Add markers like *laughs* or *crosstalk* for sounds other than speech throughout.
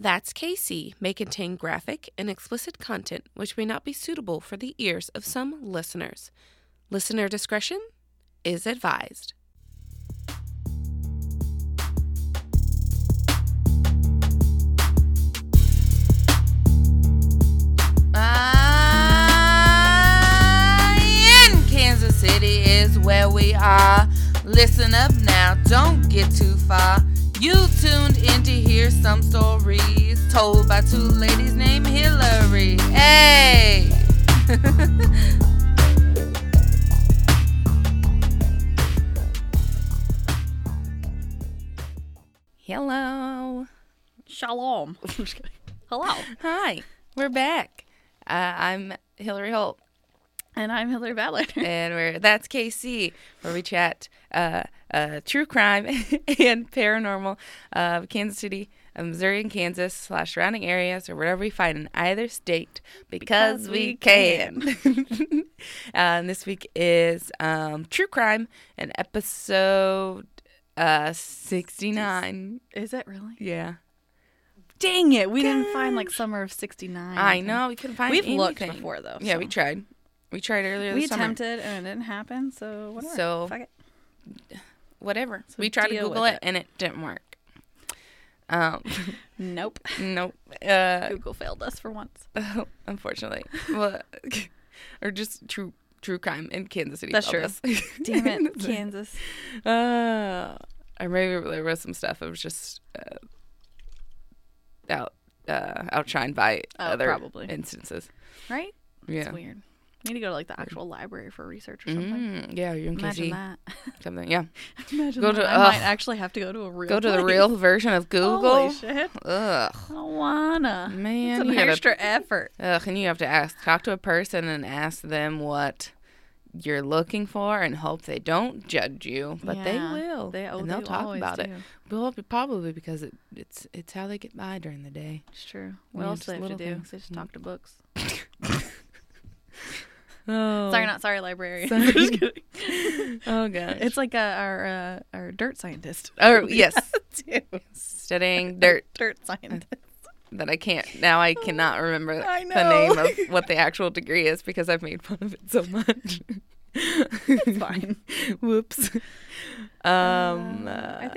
That's KC may contain graphic and explicit content which may not be suitable for the ears of some listeners. Listener discretion is advised. Ah, in Kansas City is where we are. Listen up now, don't get too far. You tuned in to hear some stories told by two ladies named Hillary. Hey! *laughs* Hello. Shalom. *laughs* I'm just kidding. Hello. Hi. We're back. Uh, I'm Hillary Holt. And I'm Hillary Ballard. *laughs* and we're that's KC, where we chat uh, uh, true crime *laughs* and paranormal of Kansas City, uh, Missouri, and Kansas slash surrounding areas or wherever we find in either state because, Because we we can. *laughs* uh, and this week is um, true crime and episode uh, sixty nine. Is it really? Yeah, Dang it. We didn't find like summer of 69. I know we couldn't find. We've looked before, though, Yeah, so. we tried. We tried earlier. We this summer. We attempted and it didn't happen, so whatever. So- Fuck it. whatever. So we tried to Google it, it. and it didn't work. Um, *laughs* Nope. nope. Uh, Google failed us for once. *laughs* unfortunately, well, *laughs* or just true true crime in Kansas City. That's true. us. Damn it, Kansas. Uh, I remember there was some stuff. It was just uh, out uh, outshined by Oh, other probably. instances. Right? Yeah. It's weird. Need to go to like the actual library for research or something. Mm, yeah, you're in Imagine that. *laughs* Something. Yeah. *laughs* Imagine Go that. to- I might actually have to go to a real Go to the real version of Google. Holy shit. Ugh. I don't wanna. Man, it's an you extra effort. Ugh, and you have to ask, talk to a person and ask them what you're looking for, and hope they don't judge you, but they will. They, oh, and they'll they talk about it. Well, probably because it, it's it's how they get by during the day. It's true. What Yeah, else do they have to do? things. They just talk to books. *laughs* Oh, Sorry, not sorry, librarian. Sorry. *laughs* Just kidding. *laughs* Oh gosh. It's like uh, our uh, our dirt scientist. *laughs* oh yes, studying dirt dirt scientist. that I can't now. I cannot remember I the name of what the actual degree is because I've made fun of it so much. It's fine. Whoops. Um, Uh, uh, I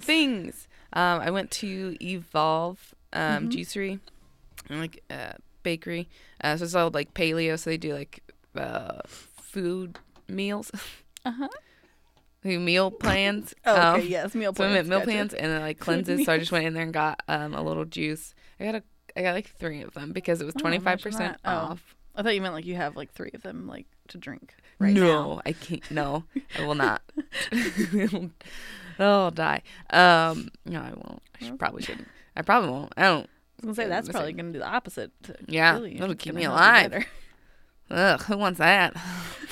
things. Um, I went to Evolve um, Mhm. Juicery, and like uh, bakery. Uh, so it's all like paleo. So they do like uh, food meals, *laughs* Uh huh. meal plans. *laughs* Oh, okay. Um, yes, meal plans. So I went meal gotcha. plans and then like *laughs* cleanses. so I just went in there and got um, a little juice. I got a I got like three of them because it was twenty five percent. Oh, off. I thought you meant like you have like three of them like to drink right no, now. I can't. No, I will not. I'll die. Um, no, I won't. I should, probably shouldn't. I probably won't. I don't. I was gonna say that's probably gonna do the opposite. Yeah, you. it'll keep me alive. Ugh, who wants that? *laughs*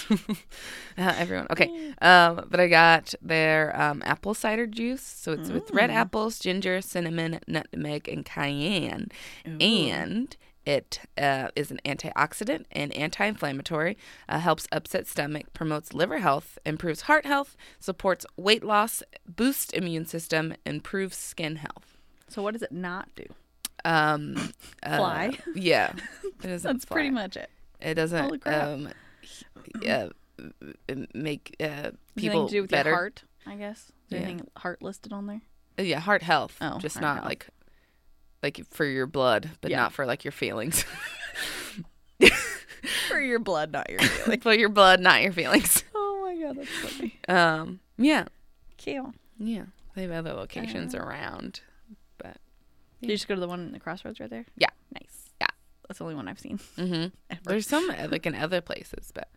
*laughs* uh, everyone. Okay. Um, but I got their um, apple cider juice. So it's with red Mm. apples, ginger, cinnamon, nutmeg, and cayenne. Ooh. And it uh, is an antioxidant and anti-inflammatory. Uh, helps upset stomach, promotes liver health, improves heart health, supports weight loss, boosts immune system, improves skin health. So what does it not do? Um, *laughs* uh, Fly? Yeah, That's pretty much it. It doesn't um, uh, make uh, Anything people to do with better. your heart, I guess. Is Yeah. anything heart listed on there? Uh, Yeah, heart health. Oh, just heart not health. like like for your blood, but Yeah. not for like your feelings. *laughs* For your blood, not your *laughs* feelings. for your blood, not your feelings. *laughs* oh my god, that's funny. Um, yeah, Cute. yeah. They have other locations Uh. around, but Did you just go to the one in the crossroads right there? Yeah. Nice. Yeah. That's the only one I've seen. hmm *laughs* ever. there's some uh, like in other places, but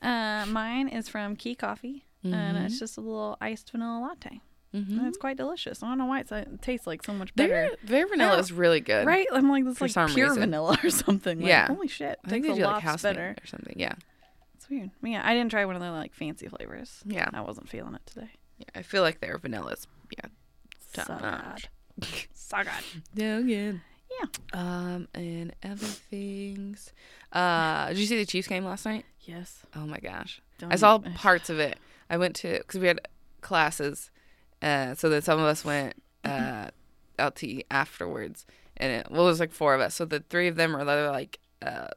Uh, mine is from Quay Coffee, and Mhm. it's just a little iced vanilla latte. mhm. And it's quite delicious. I don't know why it's, it tastes like so much better. their their vanilla Yeah. is really good. Right? I'm like, this like pure reason. vanilla or something. Like, Yeah. Holy shit. I think they a do like house better. or something. Yeah, It's weird. But yeah, I didn't try one of the like fancy flavors. yeah. I wasn't feeling it today. yeah. I feel like their vanilla is yeah. So notch. good. So good. *laughs* So good. Yeah. Um, and other things. Uh, did you see the Chiefs game last night? Yes. Oh my gosh, Don't I saw even- parts of it. I went to because we had classes, uh, so then some of us went uh *laughs* out to eat afterwards, and it, well, it was like four of us. So the three of them were like uh,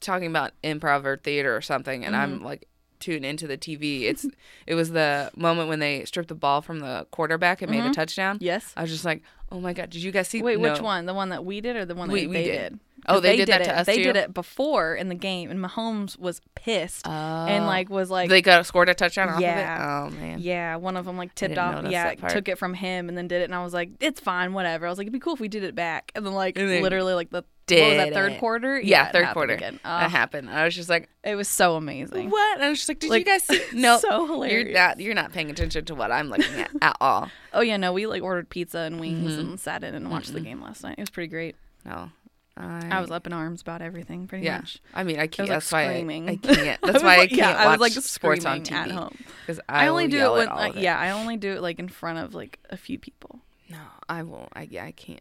talking about improv or theater or something, and I'm like tuned into the TV. It's it was the moment when they stripped the ball from the quarterback and made a mm-hmm. touchdown. Yes. I was just like, oh my god, did you guys see? Wait, which one? The one that we did or the one that We- we they did. did? Oh, 'Cause they did that it. to us They too? did it before in the game, and Mahomes was pissed and Oh. like was like, they got scored a touchdown off Yeah. of it. Oh man. yeah, one of them like tipped off, yeah, took it from him and then did it, and I was like, it's fine, whatever. I was like, it'd be cool if we did it back, and then like And literally like the what was that third it. quarter? Yeah, it third quarter. Again. That Oh, happened. I was just like, it was so amazing. what? And I was just like, did Like, you guys see? *laughs* No, so hilarious. You're not. You're not paying attention to what I'm looking at at all. *laughs* Oh yeah, no, we like ordered pizza and wings Mm-hmm. and sat in and watched the game last night. It was pretty great. No. I, I was up in arms about everything, pretty Yeah. much. I mean, I can't. was, like, that's why I. I can't. That's *laughs* why I can't I was, like, sports on TV at home. because I, I, only do it when, like, yeah, I only do it like in front of like a few people. No, I won't. I yeah, I can't.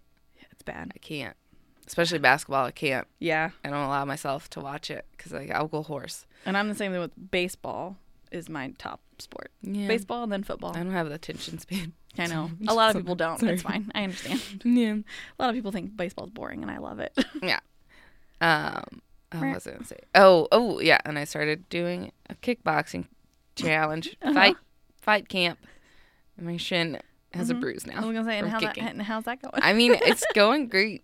It's bad. I can't. Especially basketball. I can't. Yeah, I don't allow myself to watch it because like I'll go hoarse. and I'm the same thing with baseball. Is my top sport. Yeah. Baseball and then football. I don't have the attention span. *laughs* I know *laughs* a lot of people don't. It's fine. I understand. *laughs* Yeah. A lot of people think baseball's boring, and I love it. Yeah. Um, I was gonna say. Oh, oh, yeah. And I started doing a kickboxing challenge, Uh-huh. fight, fight camp. And my shin has a bruise now. I was gonna say, and how that, and how's that going? I mean, it's going great,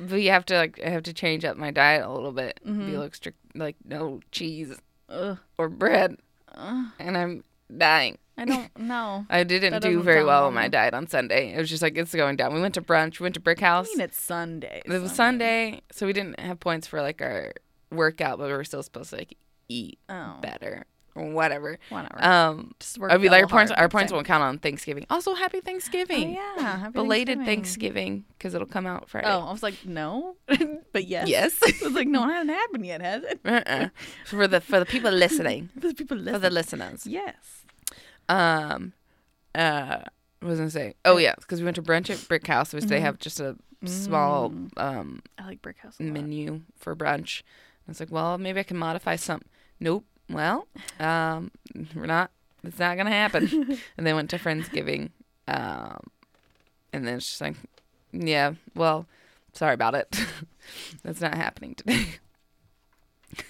but you have to like, I have to change up my diet a little bit. Mm-hmm. Be like strict, like no cheese Ugh. or bread. And I'm dying. I don't know. *laughs* I didn't That do doesn't very well on my normal. diet on Sunday. It was just like it's going down. We went to brunch. We went to Brick House. I mean, it's Sunday. It was Sunday, so we didn't have points for like our workout, but we were still supposed to like eat Oh, better whatever. whatever. Um, Just work I'd be like, our points, our points won't count on Thanksgiving. Also, happy Oh, Thanksgiving. yeah, happy Belated Thanksgiving. Because it'll come out Friday. Oh, I was like, no, *laughs* but yes, Yes. *laughs* I was like, no, it hasn't happened yet, has it? Uh-uh. for the for the people *laughs* listening, For the people for the listeners. yes. Um, uh, what was I gonna say? Oh yeah, because we went to brunch at Brick House, which they have just a small um I like Brick House. Lot. menu for brunch. I was like, well, maybe I can modify some. Nope. Well, um, we're not. It's not gonna happen. *laughs* and they went to Friendsgiving, um, and then she's like, yeah, well, sorry about it. *laughs* That's not happening today.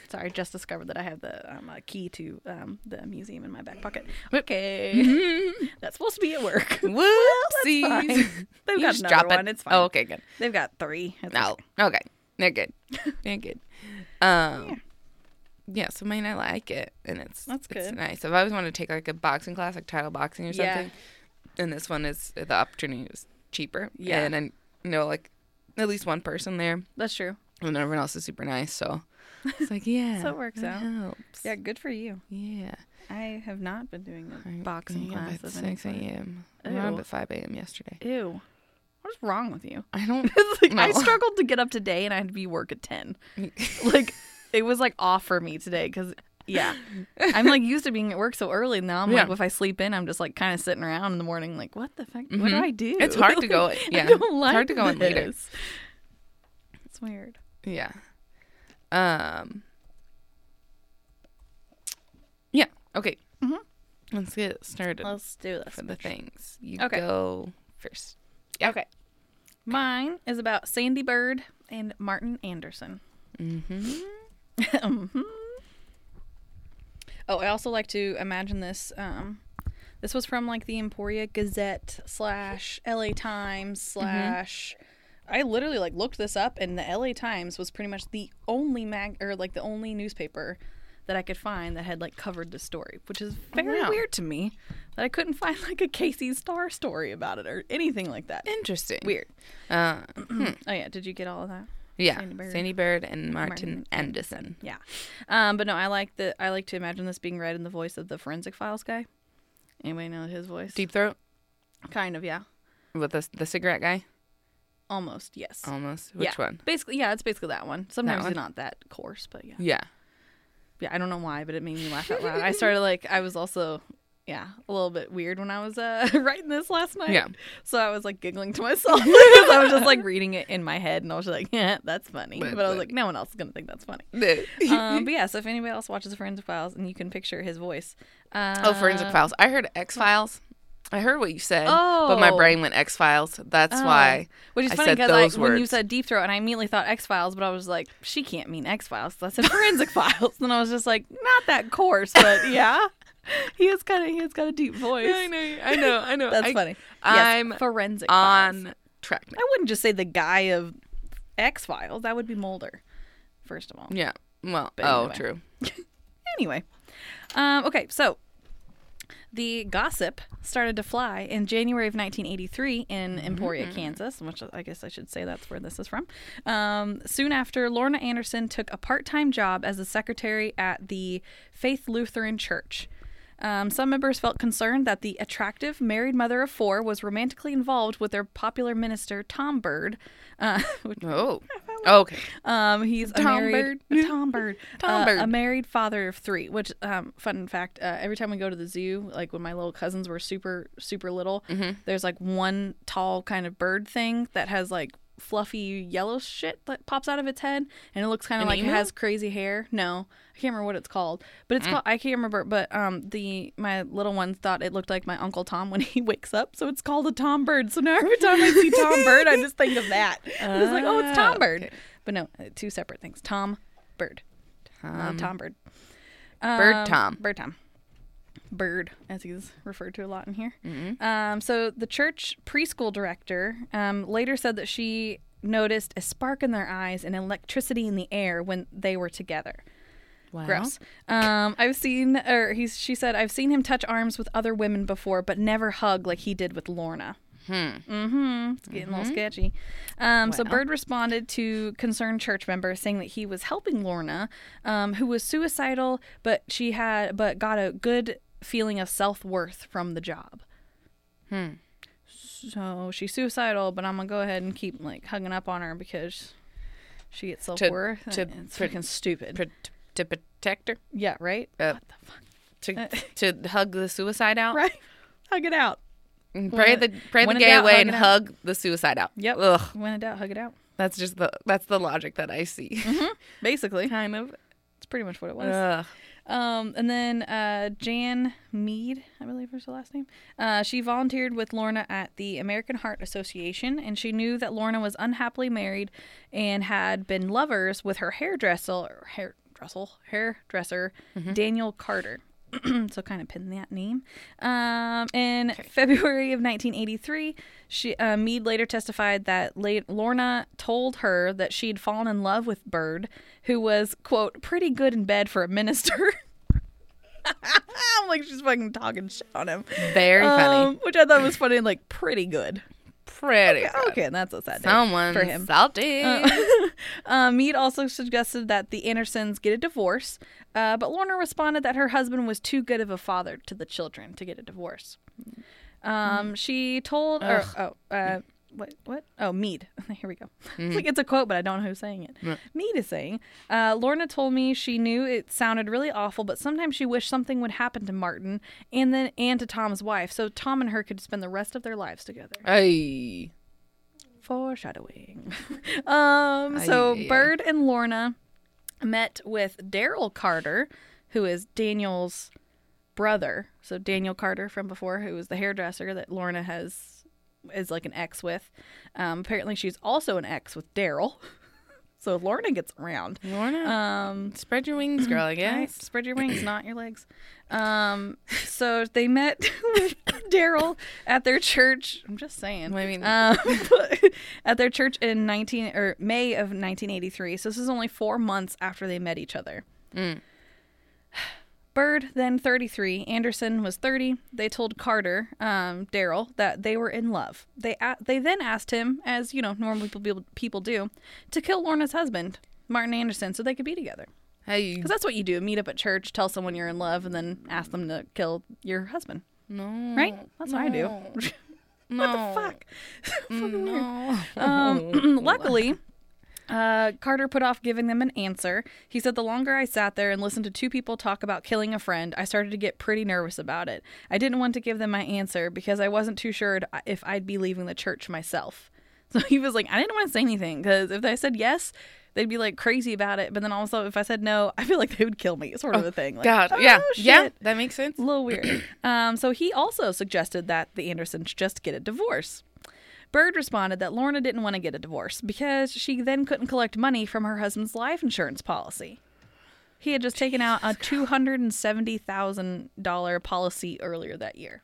Sorry, just discovered that I have the um, uh, key to um, the museum in my back pocket. Okay, *laughs* that's supposed to be at work. Whoopsies. fine. They've You got another drop it. one. It's fine. Oh, okay, good. They've got three. It's No, okay. okay, they're good. They're good. Um, yeah. Yeah, so I mean, I like it, and it's That's it's good. nice. I've always wanted to take like a boxing class, like title boxing or Yeah. something. And this one is the opportunity is cheaper. Yeah. and I know like at least one person there, That's true. and everyone else is super nice. So *laughs* it's like yeah, So it works out. Helps. Yeah, good for you. yeah. I have not been doing a boxing class at six a.m. I went up at five a.m. yesterday. Ew. What is wrong with you? I don't. *laughs* It's like I struggled to get up today and I had to be work at 10. *laughs* Like it was like off for me today cuz yeah. I'm like used to being at work so early now. I'm like if I sleep in, I'm just like kind of sitting around in the morning like what the fuck? What do Mhm. I do? It's hard to go- *laughs* yeah, don't it's hard to go in later. It's weird. Yeah. Um. Yeah. Okay. Mhm. Let's get started Let's do this. for the things. You Okay. go first. Okay. Mine is about Sandy Bird and Martin Anderson. Mm-hmm. *laughs* Mhm. Oh, I also like to imagine this. Um, this was from like the Emporia Gazette slash LA Times slash. I literally like looked this up, and the LA Times was pretty much the only mag or like the only newspaper that I could find that had like covered the story, which is very wow. weird to me that I couldn't find like a KC Star story about it or anything like that. Interesting. Weird. Uh, *clears throat* Oh yeah, did you get all of that? Yeah. Sandy Bird. Sandy Bird and Martin, Martin Anderson. Yeah. Um, but no, I like the I like to imagine this being read in the voice of the forensic files guy. Anybody know his voice? Deep Throat Kind of, yeah. with the the cigarette guy. Almost, yes. Almost. Which yeah. one? Basically, yeah, it's basically that one. Sometimes one? not that coarse, but yeah. Yeah. Yeah, I don't know why, but it made me laugh out loud. I started like I was also yeah, a little bit weird when I was uh *laughs* writing this last night. Yeah. So I was like giggling to myself *laughs* because I was just like reading it in my head and I was like, yeah, that's funny. That's but I was like, no one else is gonna think that's funny. *laughs* Um, but yeah, so if anybody else watches Forensic Files and you can picture his voice, uh, oh, Forensic Files. I heard X Files. I heard what you said, but my Oh. brain went X Files. That's Oh. why. Which is I funny because when you said Deep Throat, and I immediately thought X Files, but I was like, she can't mean X Files. I said Forensic Files, and I was just like, not that coarse, but yeah, *laughs* he has kind of he has got a deep voice. I know, I know, I know. *laughs* That's I- funny. Yes, I'm Forensic Files. on track now. I wouldn't just say the guy of X Files. That would be Mulder, first of all. Yeah. Well, But oh, anyway. true. *laughs* Anyway, um, okay, so the gossip started to fly in January of 1983 in Emporia, Kansas, which I guess I should say that's where this is from. Um, soon after, Lorna Anderson took a part time job as a secretary at the Faith Lutheran Church. Um, some members felt concerned that the attractive married mother of four was romantically involved with their popular minister, Tom Bird. Uh, *laughs* which Oh. *laughs* Okay. um, he's a Tom married Bird. Tom Bird, *laughs* Tom uh, Bird. a married father of three. Which, um, fun fact: uh, every time we go to the zoo, like when my little cousins were super super little, Mm-hmm. there's like one tall kind of bird thing that has like fluffy yellow shit that pops out of its head, and it looks kind of like it has crazy hair. No, I can't remember what it's called, but Mm. it's called I can't remember. But um, the my little ones thought it looked like my uncle Tom when *laughs* he wakes up, so it's called a Tom Bird. So now every time I see Tom *laughs* Bird, I just think of that. *laughs* It's like, oh, it's Tom Bird. okay. But no, uh, two separate things. Tom Bird. Um, Uh, Tom Bird. Bird Um, Tom. Bird Tom. Bird, as he's referred to a lot in here. Mm-hmm. Um, so the church preschool director um, later said that she noticed a spark in their eyes and electricity in the air when they were together. wow. Gross. Um, I've seen, or he's, she said, I've seen him touch arms with other women before, but never hug like he did with Lorna. Hmm. Mm-hmm. It's getting a little sketchy. Um, So Bird responded to concerned church members saying that he was helping Lorna, um, who was suicidal, but she had but got a good feeling of self worth from the job. Hmm. So she's suicidal, but I'm gonna go ahead and keep like hugging up on her because she gets self worth. to It's pr- freaking stupid. Pro- to protect her. yeah, right. Uh, what the fuck? To *laughs* to hug the suicide out. Right. *laughs* Hug it out. And Pray the pray the gay doubt, away hug and hug the suicide out. Yep. Ugh. When in doubt, hug it out. That's just the that's the logic that I see. Mm-hmm. *laughs* Basically, kind of. it's pretty much what it was. Ugh. Um, and then uh, Jan Mead, I believe was her last name. Uh, she volunteered with Lorna at the American Heart Association, and she knew that Lorna was unhappily married and had been lovers with her hairdresser, hairdresser, hairdresser Daniel Carter. *clears throat* so kind of pin that name. Um, in February of 1983, she uh, Mead later testified that La- Lorna told her that she'd fallen in love with Bird, who was quote pretty good in bed for a minister. *laughs* I'm like she's fucking talking shit on him. Very funny. Um, which I thought was funny, like pretty good. Pretty. Okay, and that's a sad day Someone for him. salty. *laughs* Uh, Mead also suggested that the Andersons get a divorce, uh, but Lorna responded that her husband was too good of a father to the children to get a divorce. Um, she told, or, oh, uh, what, what? Oh, Mead. *laughs* Here we go. It's like it's a quote, but I don't know who's saying it. Mead is saying, uh, Lorna told me she knew it sounded really awful, but sometimes she wished something would happen to Martin and then and to Tom's wife, so Tom and her could spend the rest of their lives together. Ay. Foreshadowing. *laughs* um, so Ay, ay, ay. Bird and Lorna met with Daryl Carter, who is Daniel's brother. So Daniel Carter from before, who was the hairdresser that Lorna has is like an ex with. Um, apparently, she's also an ex with Daryl. *laughs* so Lorna gets around. Lorna, Um, spread your wings, girl. I *clears throat* Right. Spread your wings, not your legs. Um, so they met with *laughs* Daryl at their church. I'm just saying. I mean- um, *laughs* at their church in 19 or May of 1983. So this is only four months after they met each other. Mm. Bird, then 33. Anderson was 30. They told Carter, um, Daryl, that they were in love. They a- they then asked him, as you know, normal people people do, to kill Lorna's husband, Martin Anderson, so they could be together. Hey, Because that's what you do: meet up at church, tell someone you're in love, and then ask them to kill your husband. no. Right? That's what I do. No. *laughs* what the fuck? *laughs* No. Um, *clears throat* *clears throat* luckily, uh, Carter put off giving them an answer. He said, The longer I sat there and listened to two people talk about killing a friend, I started to get pretty nervous about it. I didn't want to give them my answer because I wasn't too sure if I'd be leaving the church myself. *laughs* So he was like, I didn't want to say anything because if I said yes, they'd be like crazy about it. But then also, if I said no, *laughs* I feel like they would kill me, sort of a thing. Like, God, oh, yeah, yeah, that makes sense. A little *clears throat* weird. um, so he also suggested that the Andersons just get a divorce. Bird responded that Lorna didn't want to get a divorce because she then couldn't collect money from her husband's life insurance policy. He had just taken out a two hundred and seventy thousand dollar policy earlier that year.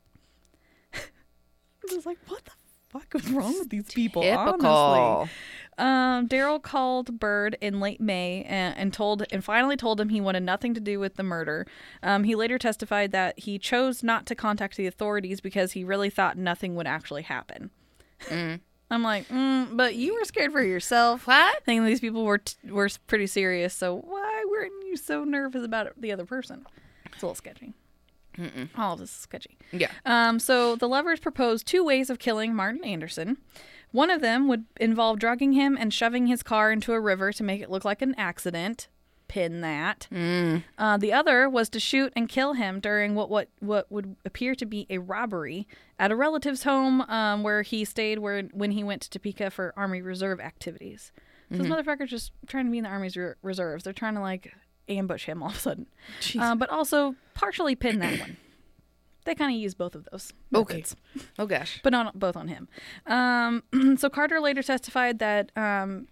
*laughs* I was like, what the fuck is wrong with these people? Honestly. Um, Daryl called Bird in late May and, and told and finally told him he wanted nothing to do with the murder. Um, he later testified that he chose not to contact the authorities because he really thought nothing would actually happen. *laughs* I'm like, mm, but you were scared for yourself. What? Thinking these people were t- were pretty serious, so why weren't you so nervous about the other person? It's a little sketchy. All of this is sketchy. Yeah. Um, so the lovers proposed two ways of killing Martin Anderson. One of them would involve drugging him and shoving his car into a river to make it look like an accident. Pin that. Uh, the other was to shoot and kill him during what what what would appear to be a robbery at a relative's home, um, where he stayed where when he went to Topeka for Army Reserve activities. So this motherfucker's just trying to be in the Army's re- reserves. They're trying to like ambush him all of a sudden, uh, but also partially pin that one. *clears throat* They kind of use both of those. Okay. methods Oh gosh. but not both on him. Um, *clears throat* so Carter later testified that um,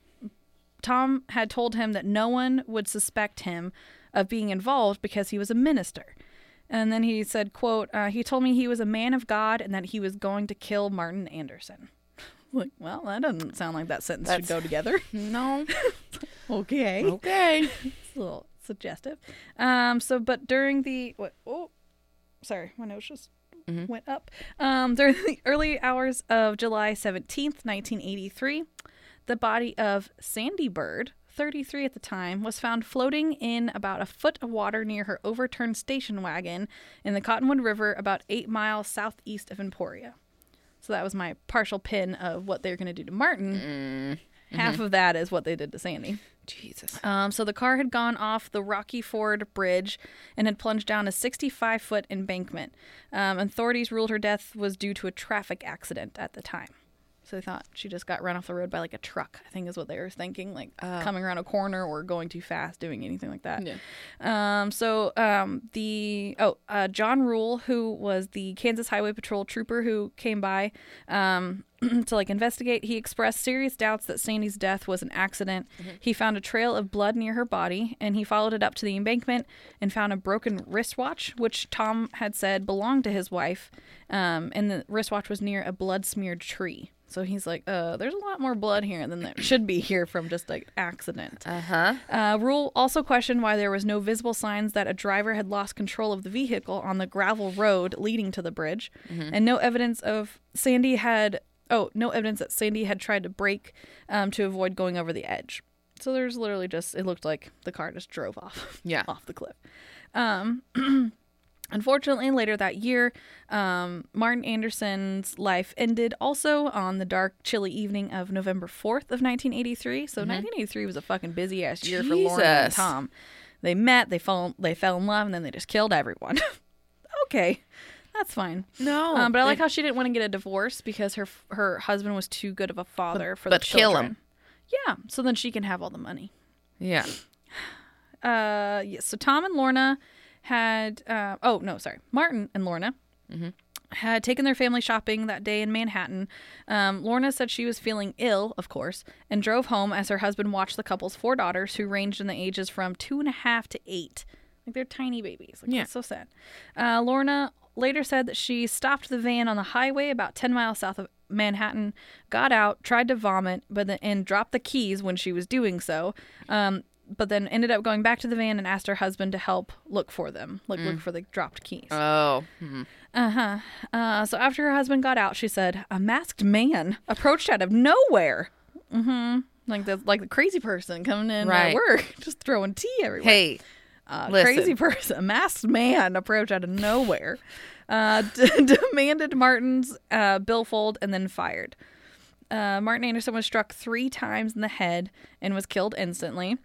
Tom had told him that no one would suspect him of being involved because he was a minister. And then he said, "quote uh, He told me he was a man of God and that he was going to kill Martin Anderson." *laughs* like, well, that doesn't sound like that sentence should go together. *laughs* No. *laughs* okay, Okay. it's a little suggestive. Um, so, but during the what? Oh, sorry, my nose just went up. Um, during the early hours of July seventeenth, nineteen eighty-three, the body of Sandy Bird, thirty-three at the time, was found floating in about a foot of water near her overturned station wagon in the Cottonwood River, about eight miles southeast of Emporia. So that was my partial pin of what they're going to do to Martin. Half of that is what they did to Sandy. Jesus. Um, so the car had gone off the Rocky Ford Bridge and had plunged down a 65 foot embankment. Um, authorities ruled her death was due to a traffic accident at the time. So they thought she just got run off the road by like a truck, I think is what they were thinking, like coming around a corner or going too fast, doing anything like that. Yeah. Um, so um, the oh uh, John Rule, who was the Kansas Highway Patrol trooper who came by um, *clears throat* to like investigate, he expressed serious doubts that Sandy's death was an accident. He found a trail of blood near her body, and he followed it up to the embankment and found a broken wristwatch, which Tom had said belonged to his wife. Um, and the wristwatch was near a blood smeared tree. So he's like, uh, there's a lot more blood here than there should be here from just like accident. Uh huh. Uh, Rule also questioned why there was no visible signs that a driver had lost control of the vehicle on the gravel road leading to the bridge, and no evidence of Sandy had oh no evidence that Sandy had tried to brake um, to avoid going over the edge. So there's literally just it looked like the car just drove off Yeah. *laughs* off the cliff. Um, *clears throat* Unfortunately, later that year, um, Martin Anderson's life ended also on the dark, chilly evening of November 4th of 1983. So 1983 was a fucking busy ass year for Lauren and Mm-hmm. Tom. They met, they fell, they fell in love, and then they just killed everyone. *laughs* okay, that's fine. No. Um, but I like how she didn't want to get a divorce because her her husband was too good of a father for but the kill him. Yeah, so then she can have all the money. Yeah. *sighs* Uh, yes. So Tom and Lorna had. Uh, oh no, sorry. Martin and Lorna had taken their family shopping that day in Manhattan. Um, Lorna said she was feeling ill, of course, and drove home as her husband watched the couple's four daughters, who ranged in the ages from two and a half to eight. Like they're tiny babies. Like, Yeah. That's so sad. Uh, Lorna later said that she stopped the van on the highway about 10 miles south of Manhattan, got out, tried to vomit, but then and dropped the keys when she was doing so. Um, but then ended up going back to the van and asked her husband to help look for them, like look for the dropped keys. Oh. mhm. Uh-huh. Uh So after her husband got out, she said a masked man approached out of nowhere. Mm-hmm. Like the like the crazy person coming in Right. at work, *laughs* just throwing tea everywhere. Hey. Uh, crazy person, a masked man approached out of nowhere, uh, *laughs* d- demanded Martin's uh, billfold and then fired. Uh, Martin Anderson was struck three times in the head and was killed instantly.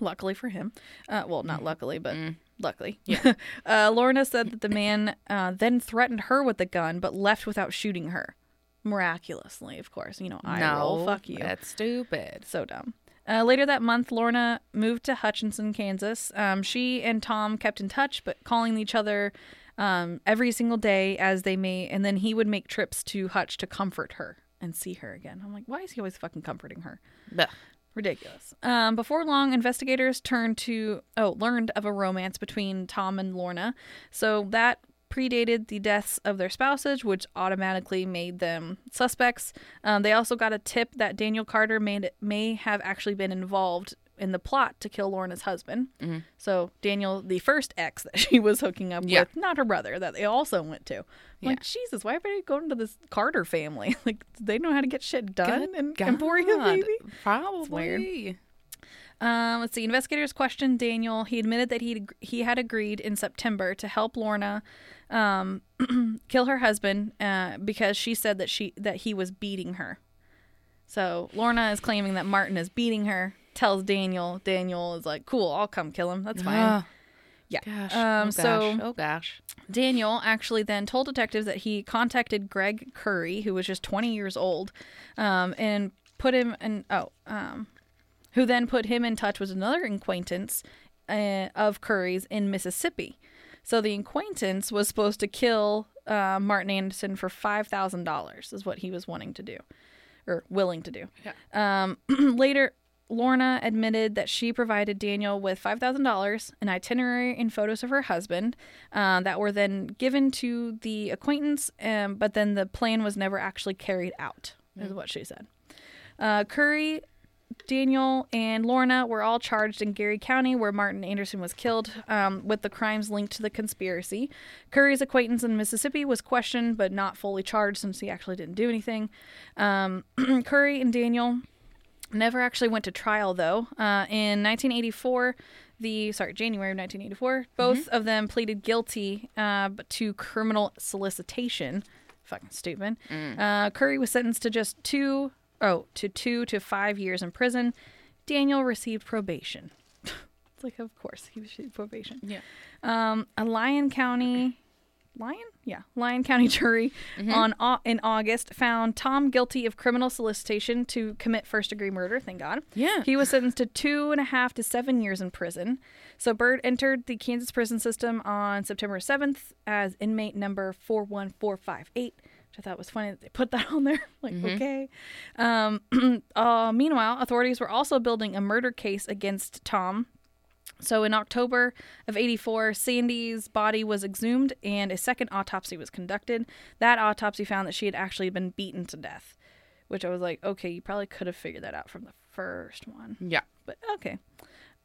Luckily for him. Uh, well, not luckily, but luckily. Yeah. *laughs* uh, Lorna said that the man uh, then threatened her with the gun, but left without shooting her. miraculously, of course. You know, I no, roll. Fuck you. That's stupid. So dumb. Uh, later that month, Lorna moved to Hutchinson, Kansas. Um, she and Tom kept in touch, but calling each other um, every single day as they may, and then he would make trips to Hutch to comfort her and see her again. I'm like, why is he always fucking comforting her? Blech. Ridiculous. Um, before long, investigators turned to oh learned of a romance between Tom and Lorna, so that predated the deaths of their spouses, which automatically made them suspects. Um, they also got a tip that Daniel Carter made, may have actually been involved in the plot to kill Lorna's husband. Mm-hmm. So Daniel, the first ex *laughs* that she was hooking up Yeah. with, not her brother, that they also went to. I'm Like Jesus, why are they going to this Carter family? *laughs* Like they know how to get shit done in Emporia, God, maybe. Probably. Um, let's see. Investigators questioned Daniel. He admitted that he he had agreed in September to help Lorna um, *clears throat* kill her husband uh, because she said that she that he was beating her. So Lorna is claiming that Martin is beating her. Tells Daniel. Daniel is like, "Cool, I'll come kill him. That's fine." Ah, yeah. gosh. Um, oh, so gosh. oh gosh. Daniel actually then told detectives that he contacted Greg Curry, who was just 20 years old, um, and put him in. Oh, um, who then put him in touch with another acquaintance uh, of Curry's in Mississippi. So the acquaintance was supposed to kill uh, Martin Anderson for five thousand dollars, is what he was wanting to do, or willing to do. Um, *clears throat* later, Lorna admitted that she provided Daniel with five thousand dollars, an itinerary, and photos of her husband uh, that were then given to the acquaintance. Um, but then the plan was never actually carried out, is what she said. Uh, Curry, Daniel, and Lorna were all charged in Geary County, where Martin Anderson was killed, um, with the crimes linked to the conspiracy. Curry's acquaintance in Mississippi was questioned, but not fully charged since he actually didn't do anything. Um, *clears throat* Curry and Daniel never actually went to trial, though. Uh, in 1984, the sorry January of 1984, both of them pleaded guilty uh, but to criminal solicitation. Fucking stupid. Uh, Curry was sentenced to just two oh to two to five years in prison. Daniel received probation. *laughs* it's like, of course, he received probation. Yeah. Um, a Lyon County, Lyon, yeah, Lyon County *laughs* jury on Au- in August found Tom guilty of criminal solicitation to commit first degree murder. Thank God. Yeah. He was sentenced to two and a half to seven years in prison. So Bird entered the Kansas prison system on September 7th as inmate number 41458, which I thought was funny that they put that on there. *laughs* like, okay. Um, *clears throat* uh, meanwhile, authorities were also building a murder case against Tom. So in October of 84, Sandy's body was exhumed and a second autopsy was conducted. That autopsy found that she had actually been beaten to death, which I was like, okay, you probably could have figured that out from the first one Yeah. but okay.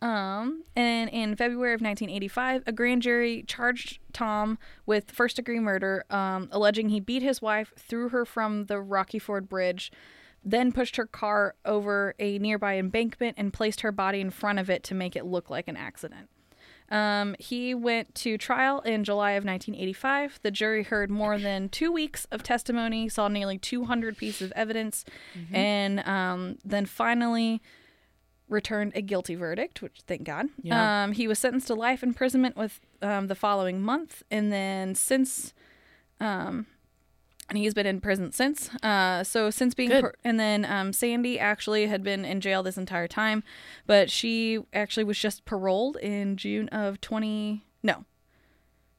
Um, and in February of 1985, a grand jury charged Tom with first degree murder, um, alleging he beat his wife, threw her from the Rocky Ford Bridge, then pushed her car over a nearby embankment and placed her body in front of it to make it look like an accident. Um, he went to trial in July of 1985. The jury heard more than two weeks of testimony, saw nearly 200 pieces of evidence, and um, then finally returned a guilty verdict, which thank God. Yeah. Um, he was sentenced to life imprisonment with um, the following month, and then since, um, and he's been in prison since. Uh, so since being, and then um, Sandy actually had been in jail this entire time, but she actually was just paroled in June of twenty. No,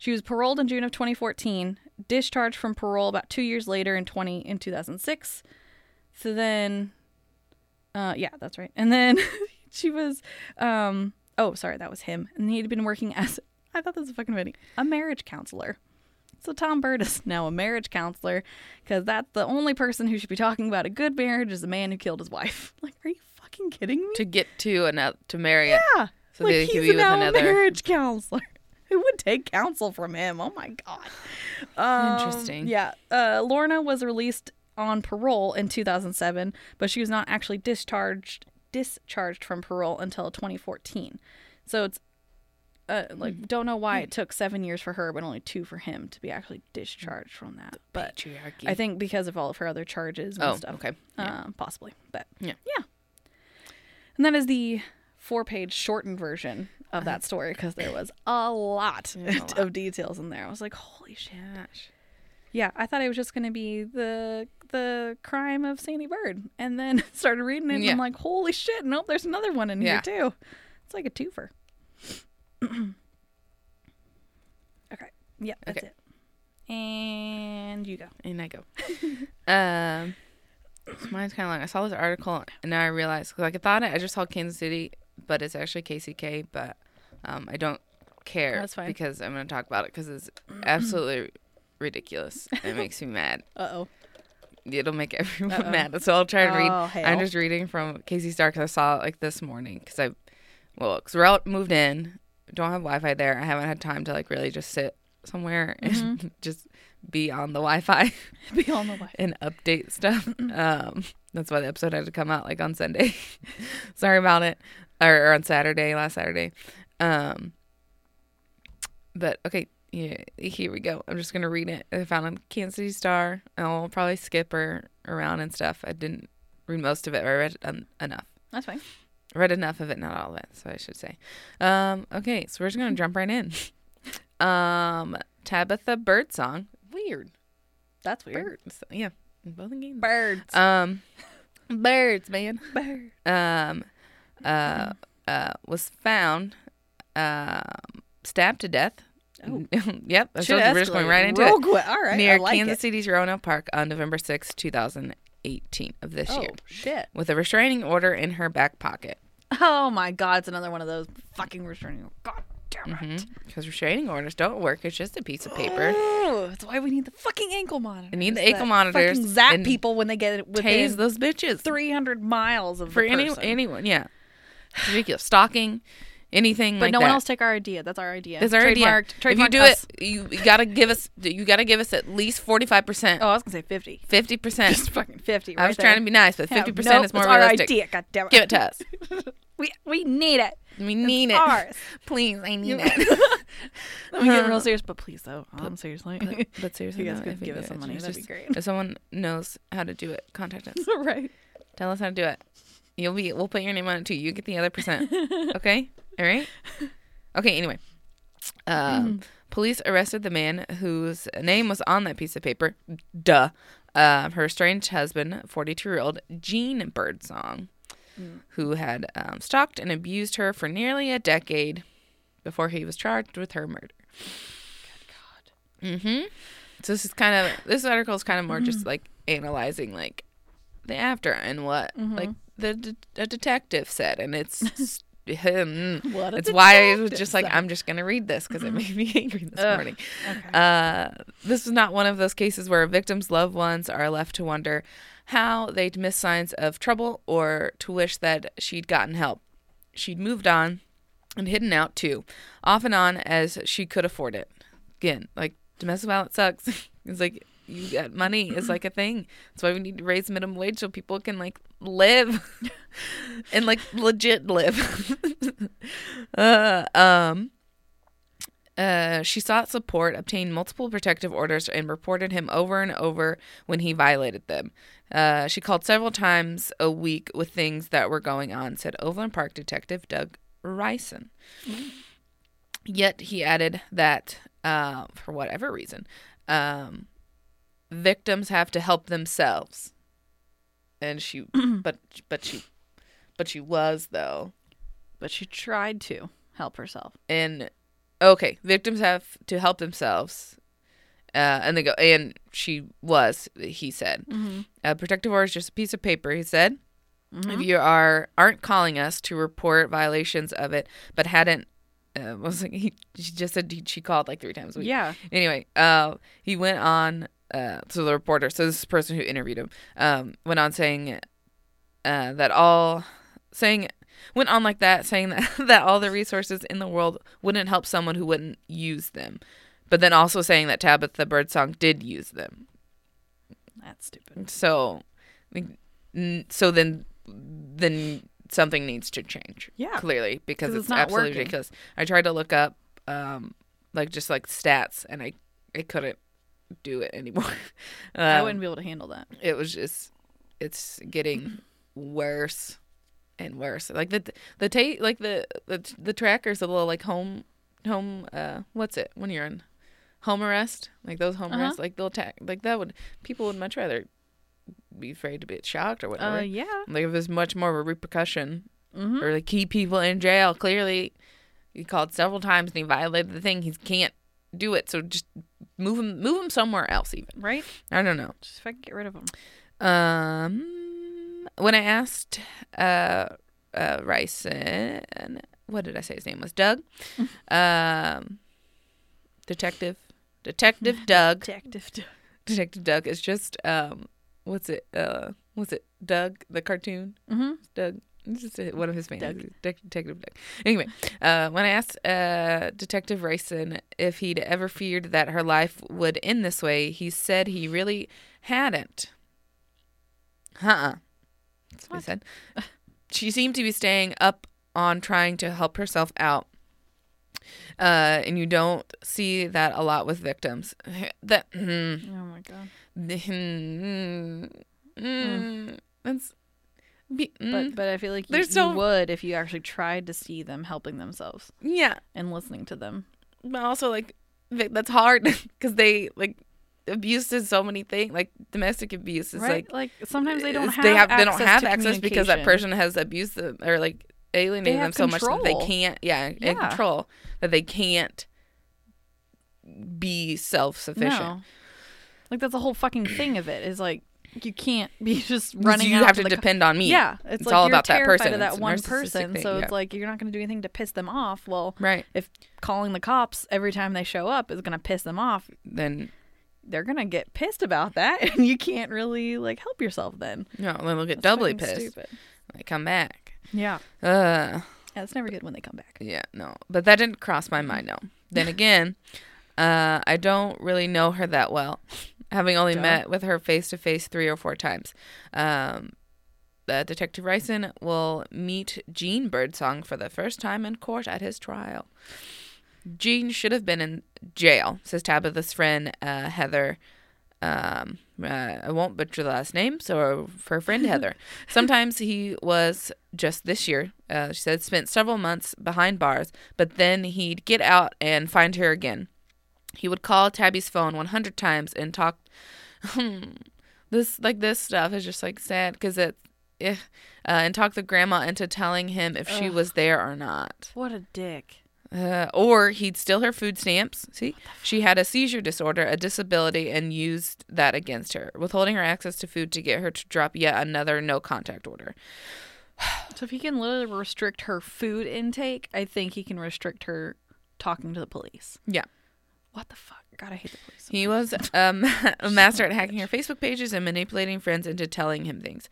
she was paroled in June of 2014, discharged from parole about two years later in 20 in 2006. So then, uh, yeah, that's right. And then *laughs* she was, um, oh, sorry, that was him. And he had been working as, I thought this was a fucking funny, a marriage counselor. So Tom Bird is *laughs* now a marriage counselor because that's the only person who should be talking about a good marriage is a man who killed his wife. *laughs* Like, are you fucking kidding me? To get to another to marry it. Yeah. So like he's be now another- a marriage *laughs* counselor. Who would take counsel from him? Oh my god. Um, Interesting. Yeah. Uh, Lorna was released on parole in 2007, but she was not actually discharged discharged from parole until 2014. So it's uh, like don't know why it took seven years for her, but only two for him to be actually discharged from that. But Patriarchy. I think because of all of her other charges and Oh, stuff. okay. Yeah. Um, possibly. But Yeah. Yeah. And that is the four page shortened version of that story because there was a lot *laughs* a lot. of details in there. I was like, holy shit. Gosh. Yeah, I thought it was just gonna be the the crime of Sandy Bird, and then *laughs* started reading it, and Yeah. I'm like, holy shit! Nope, there's another one in Yeah. here too. It's like a twofer. *clears throat* okay. Yep, that's Okay. it. And you go. And I go. *laughs* um, so mine's kind of long. I saw this article and now I realized, like, I thought I just saw Kansas City, but it's actually KCK. But um, I don't care That's fine. because I'm going to talk about it because it's *clears throat* absolutely ridiculous. It makes me mad. *laughs* Uh oh. It'll make everyone Uh-oh. mad. So I'll try and read. Oh, I'm just reading from KC Star because I saw it like this morning because I, well, because we're all moved in, don't have Wi-Fi there. I haven't had time to like really just sit somewhere *laughs* and Mm-hmm. just be on the Wi-Fi *laughs* Be on the way. and update stuff. Um, that's why the episode had to come out like on Sunday. *laughs* Sorry about it, or, or on Saturday, last Saturday. Um, but okay, yeah, here we go. I'm just gonna read it. I found on Kansas City Star. I'll probably skip her around and stuff. I didn't read most of it. But I read um, enough. That's fine. Read enough of it, not all of it. So I should say. Um, okay, so we're just gonna jump right in. *laughs* Um, Tabitha Birdsong. Weird. That's weird. Birds. Yeah, both in games. Birds. Um, birds, man. Birds. *laughs* Um, uh, uh, was found, um, stabbed to death. Oh. *laughs* yep. Told we're just going right into it. quick. All right. Near like Kansas it. City's Roanoke Park on November sixth, two 2018 of this Oh year, shit. with a restraining order in her back pocket. Oh my god, it's another one of those fucking restraining. Orders. God damn it. Mm-hmm. Because restraining orders don't work. It's just a piece of paper. Oh, that's why we need the fucking ankle monitors. We need the ankle monitors Fucking zap and people when they get it Tase within those bitches. 300 miles of For the any person. anyone, yeah. It's ridiculous. Stalking, anything But like no that. one else take our idea. That's our idea. It's our idea. If you do us. it, you, you gotta give us. You gotta give us at least forty five percent, Oh, I was gonna say 50. fifty percent. Just fucking 50. I was trying to be nice, but fifty percent is more it's our realistic. idea. God damn it. Give it to us. *laughs* We we need it. We need it. ours. *laughs* Please, I need it. *laughs* Let me get real serious, but please though. Um, seriously. but, but seriously, You guys could give us some money, it's that'd be great. If someone knows how to do it, contact us. right. Tell us how to do it. You'll be. We'll put your name on it too. You get the other percent. Okay. All right. Okay. Anyway, um, police arrested the man whose name was on that piece of paper. Duh. Uh, her estranged husband, forty-two-year-old Gene Birdsong, who had um, stalked and abused her for nearly a decade before he was charged with her murder. Mm-hmm. So this is kind of this article is kind of more just like analyzing like the after and what like the de- a detective said, and it's mm, *laughs* it's why I was just like. I'm just gonna read this because it made me *laughs* angry this Ugh, morning. Okay. Uh, this is not one of those cases where a victim's loved ones are left to wonder how they'd miss signs of trouble or to wish that she'd gotten help. She'd moved on and hidden out too, off and on as she could afford it. Again, like domestic violence sucks. *laughs* it's like you get money is like a thing. That's why we need to raise minimum wage so people can like live *laughs* and like legit live. *laughs* uh, um. Uh, she sought support, obtained multiple protective orders, and reported him over and over when he violated them. Uh, she called several times a week with things that were going on, said Overland Park Detective Doug Ryson. Yet he added that, uh, for whatever reason, um, victims have to help themselves. And she, *clears throat* but but she, but she was though. but she tried to help herself. and okay, victims have to help themselves. Uh, and they go, and she was, he said. Uh, protective order is just a piece of paper, he said. If you are aren't calling us to report violations of it, but hadn't, uh, *laughs* was like he, she just said he, she called like three times a week. Yeah. Anyway, uh, he went on. Uh, so the reporter, so this is the person who interviewed him, um, went on saying uh, that all saying went on like that, saying *laughs* that that all the resources in the world wouldn't help someone who wouldn't use them, but then also saying that Tabitha Birdsong did use them. That's stupid. So, so then then something needs to change. Yeah. clearly because it's, it's not absolutely working. ridiculous. I tried to look up um like just like stats and I I couldn't do it anymore. *laughs* I Um, wouldn't be able to handle that. It was just it's getting worse and worse. Like the the tape, like the the the trackers, the little like home home uh what's it when you're in home arrest, like those home Uh-huh. arrests, like they'll attack, like that would people would much rather be afraid to be shocked or whatever. Uh, yeah. like if there's much more of a repercussion Mm-hmm. or like keep people in jail. Clearly, he called several times and he violated the thing. He can't do it, so just move him, move him somewhere else. Even Right. I don't know. Just if I could get rid of them. Um, when I asked uh, uh, Rice, and what did I say his name was? Doug, um, detective, detective *laughs* Doug, Detective. detective Doug is just um, what's it? Uh, what's it? Doug, the cartoon. Mm-hmm. Doug. This is one of his fans. Doug. De- Detective Doug. Anyway, uh, when I asked uh, Detective Ryson if he'd ever feared that her life would end this way, he said he really hadn't. Uh-uh. That's what he said. she seemed to be staying up on trying to help herself out. Uh, and you don't see that a lot with victims. *sighs* That mm, Oh my god. mm, mm, that's be, mm, But but I feel like you, There's you would if you actually tried to see them helping themselves yeah, and listening to them. but also like that's hard *laughs* because they like abuse is so many things. Like domestic abuse is right? like Like, sometimes they don't is- have they have they don't have to access because that communication. person has abused them or like alienated them have so much that they control. can't yeah, in Yeah. control that they can't be self sufficient. No. Like that's the whole fucking thing of it is like you can't be *laughs* just running. you out have to to the co- depend on me. Yeah, it's, It's like all about that person. of that It's one person, thing, so yeah. it's like you're not going to do anything to piss them off. Well, Right. if calling the cops every time they show up is going to piss them off, Then they're going to get pissed about that, *laughs* and you can't really like help yourself then. no, then they'll get That's doubly pissed. Stupid. They come back. Yeah, Uh yeah, it's never good when they come back. Yeah, no. But that didn't cross my mind, no. Then *laughs* again, uh, I don't really know her that well, having only Duh. met with her face to face three or four times. Um, uh, Detective Ryson will meet Gene Birdsong for the first time in court at his trial. Gene should have been in jail, says Tabitha's friend uh, Heather. Um, uh, I won't butcher the last name, so for her friend Heather. *laughs* Sometimes he was just this year. Uh, she said spent several months behind bars, but then he'd get out and find her again. He would call Tabby's phone 100 times and talk. *laughs* this like this stuff is just like sad because it, eh, uh, and talk the grandma into telling him if she was there or not. What a dick. Uh, or he'd steal her food stamps. See, she had a seizure disorder, a disability, and used that against her, withholding her access to food to get her to drop yet another no contact order. *sighs* So if he can literally restrict her food intake, I think he can restrict her talking to the police. Yeah. What the fuck? God, I hate the police. He was *laughs* um, *laughs* a master at hacking her Facebook pages and manipulating friends into telling him things.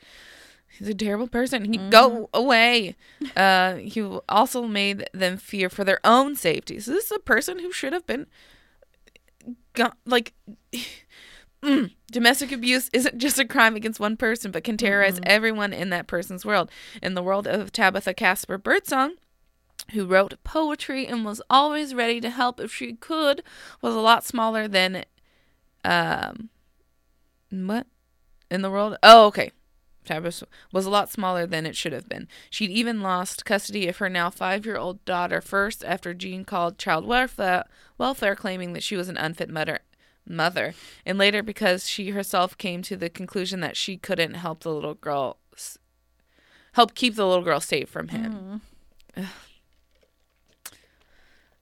He's a terrible person. He go away. Uh, he also made them fear for their own safety. So this is a person who should have been, go- like, *sighs* mm, domestic abuse isn't just a crime against one person, but can terrorize everyone in that person's world. In the world of Tabitha Casper Birdsong, who wrote poetry and was always ready to help if she could, was a lot smaller than um what in the world? Oh, okay. Tabitha was a lot smaller than it should have been. She'd even lost custody of her now five-year-old daughter first after Gene called child welfare, welfare claiming that she was an unfit mother, mother, and later because she herself came to the conclusion that she couldn't help the little girl help keep the little girl safe from him.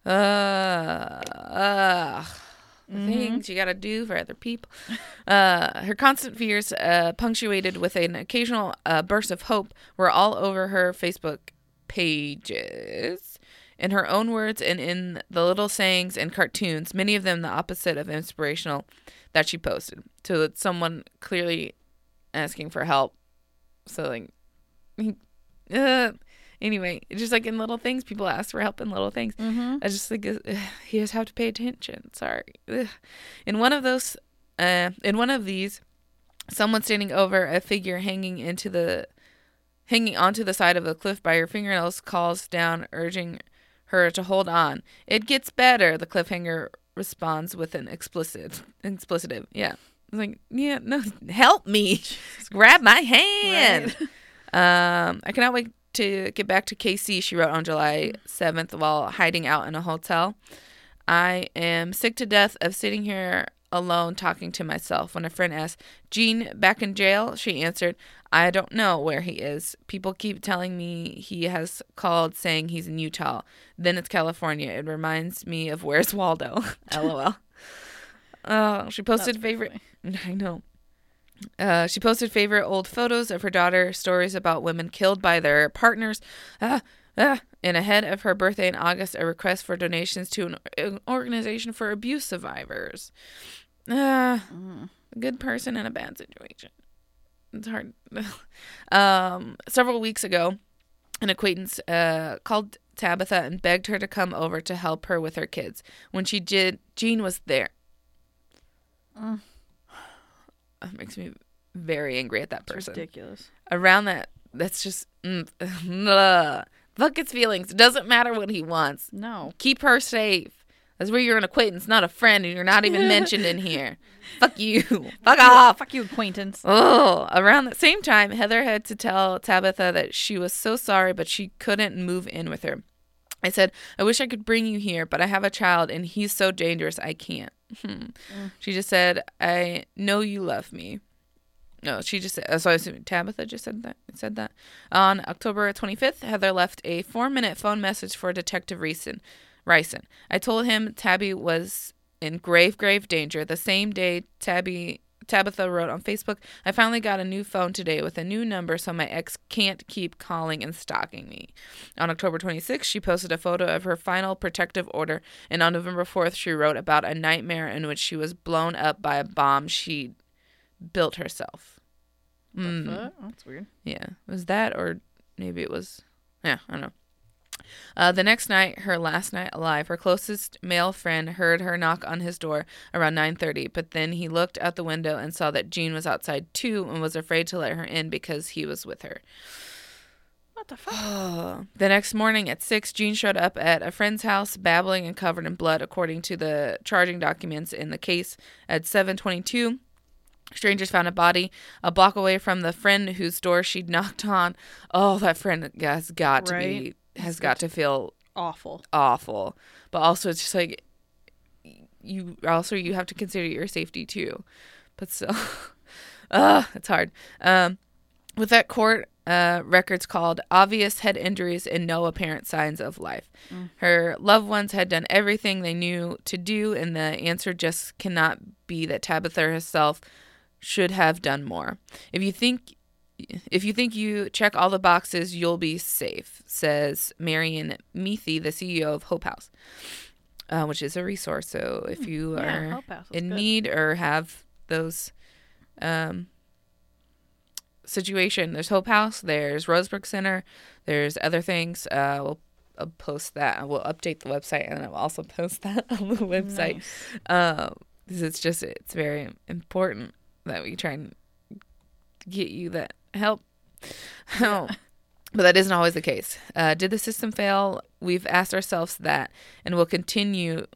Uh, uh, the things you gotta do for other people. Uh, her constant fears, uh, punctuated with an occasional uh, burst of hope, were all over her Facebook pages. In her own words and in the little sayings and cartoons, many of them the opposite of inspirational, that she posted. So it's someone clearly asking for help. So like, *laughs* uh, anyway, just like in little things, people ask for help in little things. Mhm. I just think uh, you just have to pay attention. Sorry. Ugh. In one of those, uh, in one of these, someone standing over a figure hanging into the, hanging onto the side of the cliff by her fingernails calls down, urging her to hold on. It gets better. The cliffhanger responds with an explicit, explicitive. Yeah. It's like, yeah, no, help me. *laughs* Grab my hand. *laughs* Um, I cannot wait to get back to KC, she wrote on July 7th while hiding out in a hotel. I am sick to death of sitting here alone talking to myself. When a friend asked, Gene back in jail? She answered, I don't know where he is. People keep telling me he has called saying he's in Utah. Then it's California. It reminds me of Where's Waldo? *laughs* LOL. Oh, *laughs* uh, she posted favorite. *laughs* I know. Uh, she posted favorite old photos of her daughter, stories about women killed by their partners. Ah, ah. And ahead of her birthday in August, a request for donations to an, an organization for abuse survivors. Ah, a good person in a bad situation. It's hard. *laughs* um, several weeks ago, an acquaintance uh, called Tabitha and begged her to come over to help her with her kids. When she did, Gene was there. Mm. That makes me very angry at that It's person. ridiculous. Around that, that's just mm, *laughs* ugh. fuck his feelings. It doesn't matter what he wants. No. Keep her safe. That's where you're an acquaintance, not a friend, and you're not even mentioned in *laughs* here. Fuck you. *laughs* Fuck off. Fuck you, acquaintance. Oh, around the same time, Heather had to tell Tabitha that she was so sorry, but she couldn't move in with her. I said, I wish I could bring you here, but I have a child and he's so dangerous I can't. Hmm. She just said, I know you love me. No, she just said, uh, so I assume Tabitha just said that. Said that. On October 25th, Heather left a four minute phone message for Detective Reeson. Ryson. I told him Tabby was in grave, grave danger. The same day Tabby Tabitha wrote on Facebook, I finally got a new phone today with a new number so my ex can't keep calling and stalking me. On October 26th, she posted a photo of her final protective order, and on November 4th, she wrote about a nightmare in which she was blown up by a bomb she built herself. Mm. That's weird. Yeah. Was that or maybe it was yeah, I don't know. Uh, the next night, her last night alive, her closest male friend heard her knock on his door around 9:30, but then he looked out the window and saw that Gene was outside too and was afraid to let her in because he was with her. What the fuck? *sighs* the next morning at 6, Gene showed up at a friend's house babbling and covered in blood according to the charging documents in the case at 7:22. Strangers found a body a block away from the friend whose door she'd *laughs* knocked on. Oh, that friend has got to be has got to feel Awful. awful. But also it's just like you also you have to consider your safety too. But still *laughs* uh it's hard. Um with that court uh, records called obvious head injuries and no apparent signs of life. Her loved ones had done everything they knew to do, and the answer just cannot be that Tabitha herself should have done more. If you think if you think you check all the boxes, you'll be safe, says Marion Meathy, the CEO of Hope House, uh, which is a resource. So if you Hmm. Yeah, are Hope House is in good. need or have those um, situation, there's Hope House, there's Rosebrook Center, there's other things. Uh, we'll I'll post that. We'll update the website, and I'll also post *laughs* that on the website Nice. um, 'cause it's just it's very important that we try and get you that help. *laughs* Oh, but that isn't always the case. Uh, did the system fail? We've asked ourselves that, and will continue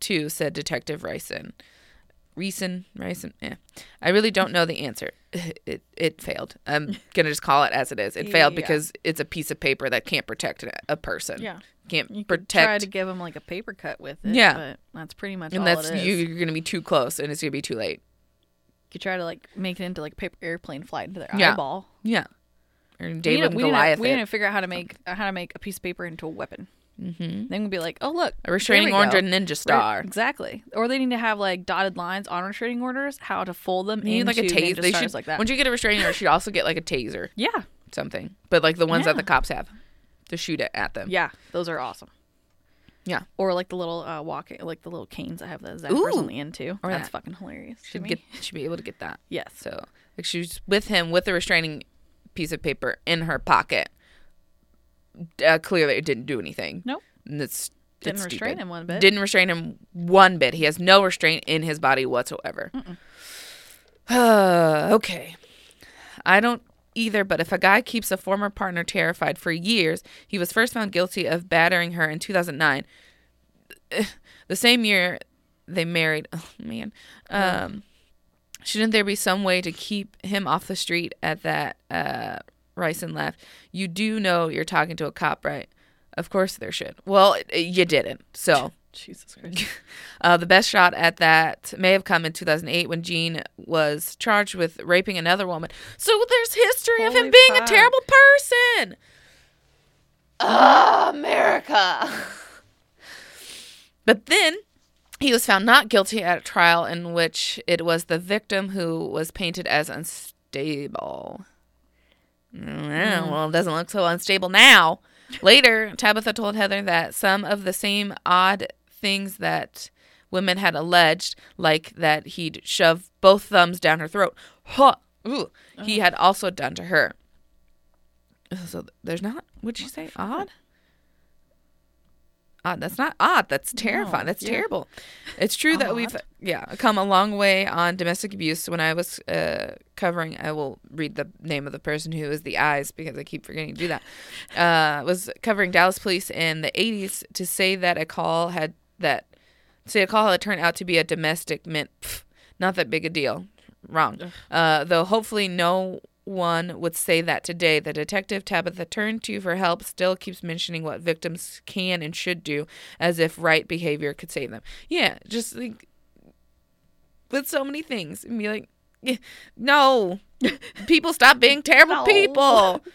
to," said Detective Ryson. Reason, Ryson, yeah. I really don't know the answer. *laughs* It it failed. I'm *laughs* gonna just call it as it is. It failed Yeah. because it's a piece of paper that can't protect a, a person. Yeah. can't You could protect. try to give him like a paper cut with it. Yeah. But that's pretty much and all that's it is. you, You you're gonna be too close, and it's gonna be too late. Could try to like make it into like a paper airplane fly into their Yeah. eyeball. Yeah. Or We David and we need to- Goliath. We didn't figure out how to make how to make a piece of paper into a weapon. mm-hmm. Then we'd be like, oh look, A restraining there we order go. ninja Right, star. exactly. Or they need to have like dotted lines on restraining orders, how to fold them You need into like a taser. ninja They stars should like that. Once you get a restraining order, you should also get like a taser, yeah, something. But like the ones that the cops have to shoot it at them. yeah, those are awesome. Yeah. Or like the little uh, walking, like the little canes I have the zappers Ooh. on the end too. Or That's that. fucking hilarious. Should me. get should be able to get that. yes. So like she's with him with a restraining piece of paper in her pocket. Uh, clearly, it didn't do anything. Nope. And it's Didn't it's restrain stupid. him one bit. Didn't restrain him one bit. He has no restraint in his body whatsoever. *sighs* okay. I don't either, but if a guy keeps a former partner terrified for years, he was first found guilty of battering her in 2009. *sighs* The same year they married. *laughs* Oh, man. Um, shouldn't there be some way to keep him off the street at that uh, Ryson laughed. You do know you're talking to a cop, right? Of course there should. Well, it- you didn't. So Jesus Christ. *laughs* Uh, the best shot at that may have come in 2008 when Gene was charged with raping another woman. So there's history of him Holy being a terrible person. Ah, America. *laughs* but then he was found not guilty at a trial in which it was the victim who was painted as unstable. Mm, Well, it doesn't look so unstable now. Later, Tabitha told Heather that some of the same odd things that women had alleged, like that he'd shove both thumbs down her throat, huh, ooh, he had also done to her. So there's not, would you say odd? Odd. That's not odd. That's terrifying. That's yeah. terrible. It's true that we've yeah come a long way on domestic abuse. When I was uh, covering, I will read the name of the person who is the eyes because I keep forgetting to do that. Uh, was covering Dallas police in the 80s to say that a call had that say a call had turned out to be a domestic pff, not that big a deal. Wrong. Uh, though hopefully no one would say that today. The detective Tabitha turned to for help still keeps mentioning what victims can and should do as if right behavior could save them. Yeah, just like with so many things and be like, "Yeah, *laughs* no, people stop being terrible No. people. *laughs*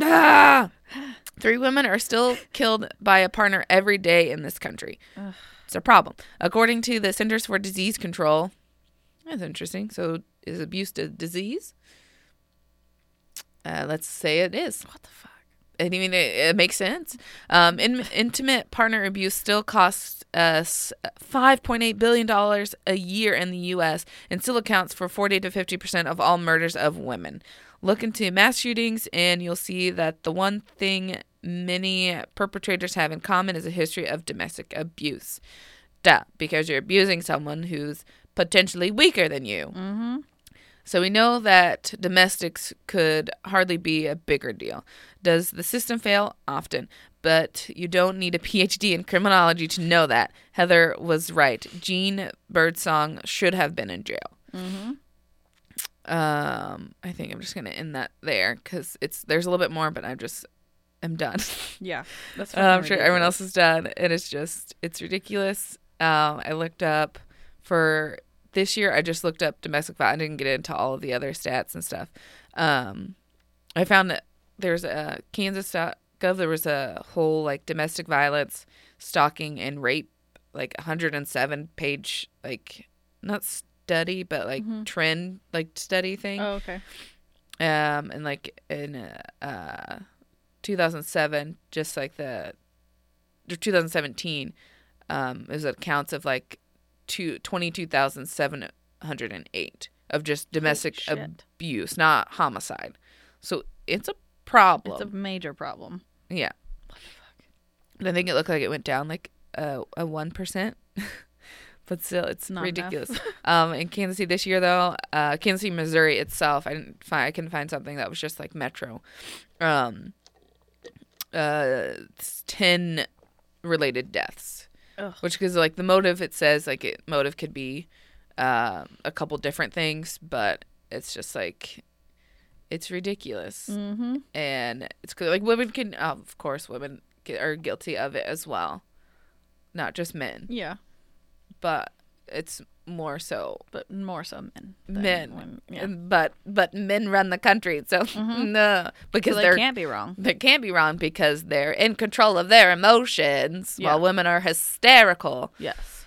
Ah. *sighs* Three women are still killed by a partner every day in this country. It's a problem. According to the Centers for Disease Control, that's interesting. So, is abuse a disease? Uh, let's say it is. What the fuck? I mean, it, it makes sense. Um, in, intimate partner abuse still costs us $5.8 billion a year in the U.S. and still accounts for 40 to 50% of all murders of women. Look into mass shootings, and you'll see that the one thing many perpetrators have in common is a history of domestic abuse. Duh, because you're abusing someone who's potentially weaker than you. Mm-hmm. So we know that domestics could hardly be a bigger deal. Does the system fail? Often. But you don't need a *laughs* PhD in criminology to know that. Heather was right. Gene Birdsong should have been in jail. Mm-hmm. Um, I think I'm just gonna end that there because it's there's a little bit more, but I'm just I'm done. *laughs* Yeah. That's Uh, I'm sure everyone else is done. And it's just, it's ridiculous. Um, I looked up for this year, I just looked up domestic violence. I didn't get into all of the other stats and stuff. Um, I found that there's a Kansas.gov, there was a whole like domestic violence, stalking, and rape, like 107 page, like, not study, but like trend, like study thing. Oh, okay. um and like in uh, uh 2007 just like the 2017 um it was accounts of like two 22,708 of just domestic abuse not homicide. So it's a problem. It's a major problem. yeah. What the fuck? I think it looked like it went down like uh, a one percent, *laughs* but still, it's Not ridiculous. *laughs* um, in Kansas City this year, though, uh, Kansas City, Missouri itself, I didn't find. I couldn't find something that was just like Metro. Um, uh, it's ten related deaths, Ugh. which because like the motive, it says like it motive could be uh, a couple different things, but it's just like it's ridiculous Mm-hmm. and it's like women can uh, of course women ge- are guilty of it as well not just men Yeah, but it's more so but more so men. men women. Yeah. But but men run the country so *laughs* no because So they're can't be wrong. they can't be wrong because they're in control of their emotions Yeah. while women are hysterical Yes.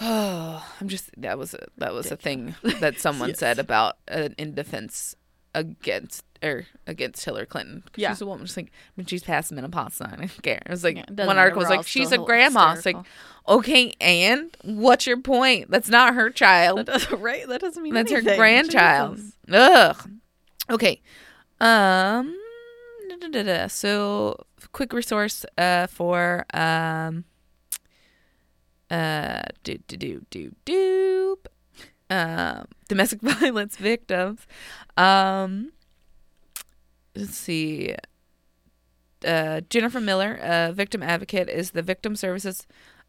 Oh, *sighs* I'm just that was a that was a thing *laughs* that someone Yes. said about uh, in defense against or against Hillary Clinton. Yeah. she's a woman. Just like when she's past menopause, I don't care. It was like Yeah, one article was like she's a grandma. It's like okay, and what's your point? That's not her That child. doesn't right. That doesn't mean That's her grandchild. Jesus. Ugh. Okay. Um. da, da, da, da. So, quick resource uh for um. Uh. Do do do do do. Um. Domestic *laughs* violence victims. Um. Let's see. Uh, Jennifer Miller, a victim advocate, is the Victim Services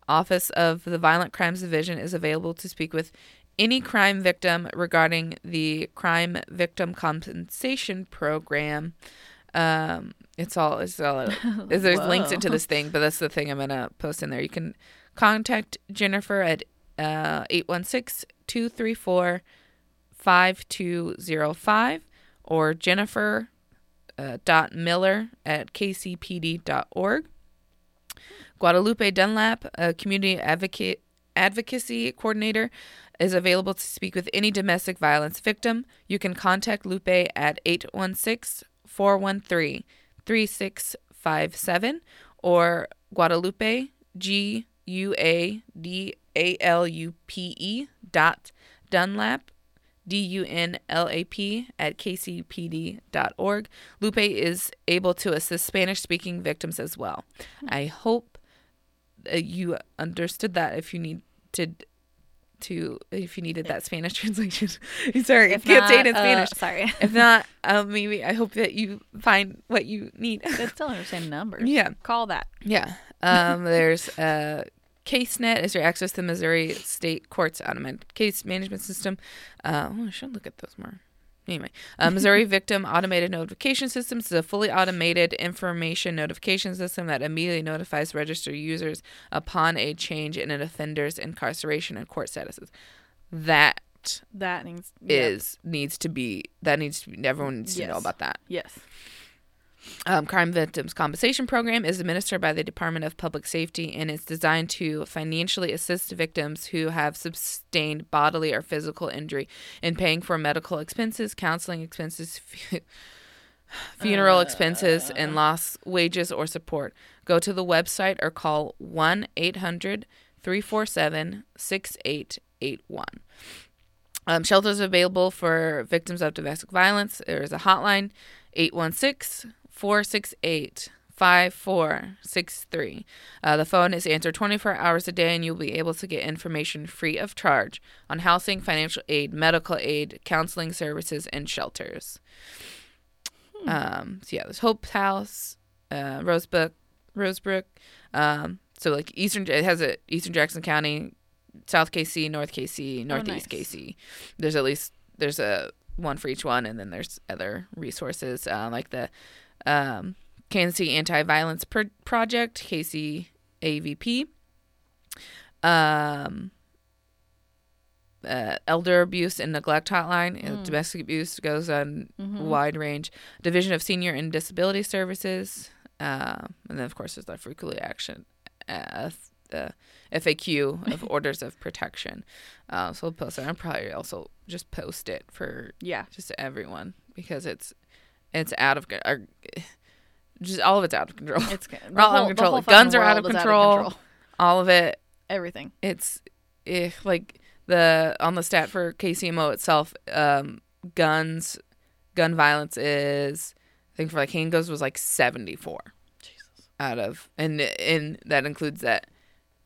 Office of the Violent Crimes Division, is available to speak with any crime victim regarding the Crime Victim Compensation Program. Um, it's all it's all *laughs* there's links into this thing, but that's the thing I'm gonna post in there. You can contact Jennifer at uh 816-234-5205 or Jennifer uh, dot Miller at kcpd.org. Guadalupe Dunlap, a community advocate advocacy coordinator, is available to speak with any domestic violence victim. You can contact Lupe at 816-413-3657 or Guadalupe G U A D A L U P E dot Dunlap D U N L A P at kcpd.org. Lupe is able to assist Spanish speaking victims as well. I hope uh, you understood that if you need to to if you needed that Spanish *laughs* translation. *laughs* Sorry, If can't say it in uh, Spanish. sorry. *laughs* If not, uh, maybe I hope that you find what you need. I still understand numbers. Yeah. Call that. Yeah. Um, there's uh, CaseNet is your access to the Missouri State Courts Automated Case Management System. Uh, oh, I should look at those more. Anyway, uh, *laughs* Missouri Victim Automated Notification Systems is a fully automated information notification system that immediately notifies registered users upon a change in an offender's incarceration and court statuses. That That needs is needs to be that needs to be everyone needs to know about that. Yes. Um, Crime Victims Compensation Program is administered by the Department of Public Safety and is designed to financially assist victims who have sustained bodily or physical injury in paying for medical expenses, counseling expenses, *laughs* fu- funeral expenses, and lost wages or support. Go to the website or call 1 800 347 6881. Um, shelters available for victims of domestic violence. There is a hotline, 816 468 5463. Uh, The phone is answered 24 hours a day, and you'll be able to get information free of charge on housing, financial aid, medical aid, counseling services, and shelters. Um, so, yeah, there's Hope House, uh, Rosebrook, Rosebrook. Um, so, like, Eastern, it has a Eastern Jackson County, South KC, North KC, Northeast nice. KC. There's at least there's a one for each one, and then there's other resources uh, like the um, Kansas City Anti-Violence Pro- Project (KCAVP), um, uh, Elder Abuse and Neglect Hotline. Uh, Domestic abuse goes on a wide range. Division of Senior and Disability Services, uh, and then of course there's the frequently action. Uh, the FAQ *laughs* of orders of protection. Uh, so we'll post it. I'll probably also just post it for Yeah. just everyone because it's it's out of or, *sighs* just all of it's out of control. It's *laughs* all out of whole- control. whole Guns are out of world is control. all of it. Everything. It's if like the on the stat for KCMO itself, um, guns, gun violence is I think for like handguns was like seventy four Jesus. out of and and that includes that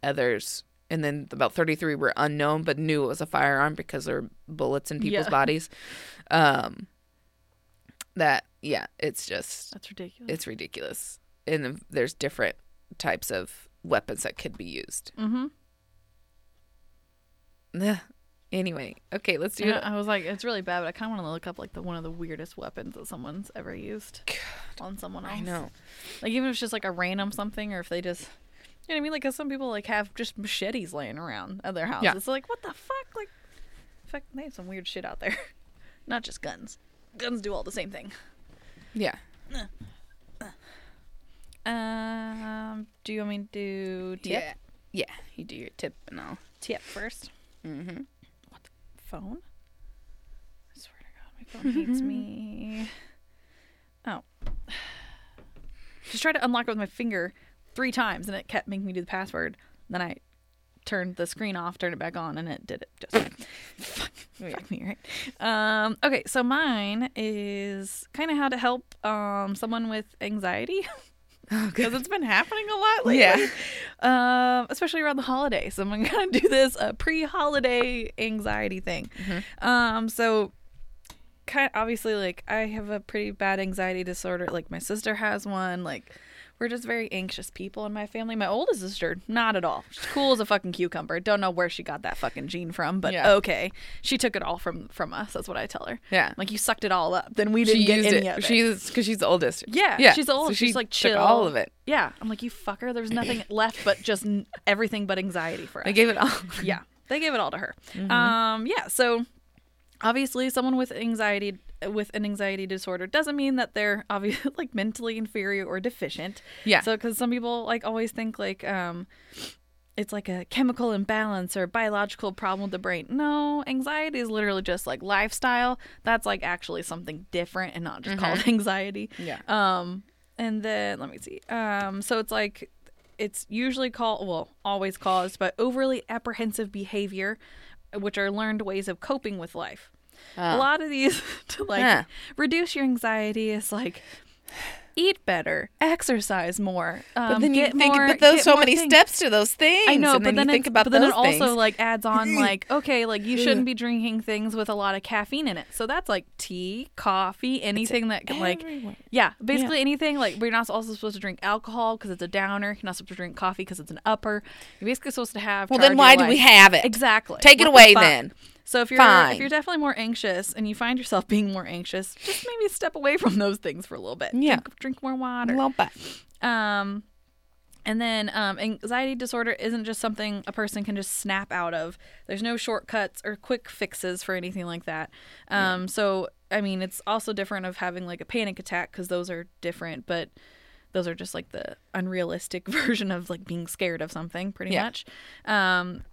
others and then about 33 were unknown but knew it was a firearm because there were bullets in people's Yeah. bodies *laughs* um that yeah it's just That's ridiculous. it's ridiculous and there's different types of weapons that could be used mm-hmm. Ugh. anyway okay let's do it I was like, it's really bad, but I kind of want to look up like the one of the weirdest weapons that someone's ever used on someone else. i know Like even if it's just like a random something, or if they just, you know what I mean? Like 'cause some people like have just machetes laying around at their house. Yeah. It's like what the fuck? Like, fuck, they have some weird shit out there. *laughs* Not just guns. Guns do all the same thing. yeah Um, do you want me to do tip? yeah yeah you do your tip and I'll Tip first. mm-hmm What phone. I swear to God, my phone hates me. *laughs* Oh. Just tried to unlock it with my finger three times and it kept making me do the password. Then I turned the screen off, turned it back on, and it did it just fine. fuck, *laughs* fuck me, right? Um, okay, so mine is kind of how to help um, someone with anxiety. *laughs* Because it's been happening a lot lately. Yeah. Um, especially around the holidays. So I'm gonna do this uh, pre-holiday anxiety thing. Um, so kind of obviously like I have a pretty bad anxiety disorder. Like my sister has one. Like we're just very anxious people in my family. My oldest sister, not at all. She's cool as a fucking cucumber. Don't know where she got that fucking gene from, but Yeah. okay. She took it all from from us. That's what I tell her. Yeah. Like you sucked it all up, then we didn't she get any it. of it. She's because she's the oldest. yeah, yeah. she's old. So she's she like chill. all of it. Yeah, I'm like you fucker. There's nothing *laughs* left but just n- everything but anxiety for us. I gave it all. yeah, they gave it all to her. Mm-hmm. Um, yeah. So obviously, someone with anxiety with an anxiety disorder doesn't mean that they're *laughs* obviously like mentally inferior or deficient. Yeah. So because some people like always think like um. It's like a chemical imbalance or biological problem with the brain. No, anxiety is literally just like lifestyle. That's like actually something different and not just called *laughs* anxiety. Yeah. Um, and then let me see. Um, so it's like it's usually called, well, always caused by overly apprehensive behavior, which are learned ways of coping with life. A Oh. lot of these *laughs* to like Huh. reduce your anxiety is like eat better, exercise more. Um, But then you get think, more, but there's so many things. steps to those things. I know, but then, then you think about but then those it also like adds on mm. like okay, like you shouldn't mm. be drinking things with a lot of caffeine in it. So that's like tea, coffee, anything that can like everywhere. yeah, basically anything like we're not also supposed to drink alcohol because it's a downer. You're not supposed to drink coffee because it's an upper. You're basically supposed to have. well, then why do we have it? Exactly. Take it What the away fuck? then. So if you're Fine. if you're definitely more anxious and you find yourself being more anxious, just maybe step away from those things for a little bit. Yeah. Drink, drink more water. Well, but Um, and then um, anxiety disorder isn't just something a person can just snap out of. There's no shortcuts or quick fixes for anything like that. Um, so I mean, it's also different of having like a panic attack because those are different, but those are just like the unrealistic *laughs* version of like being scared of something, pretty Yeah. much. Um,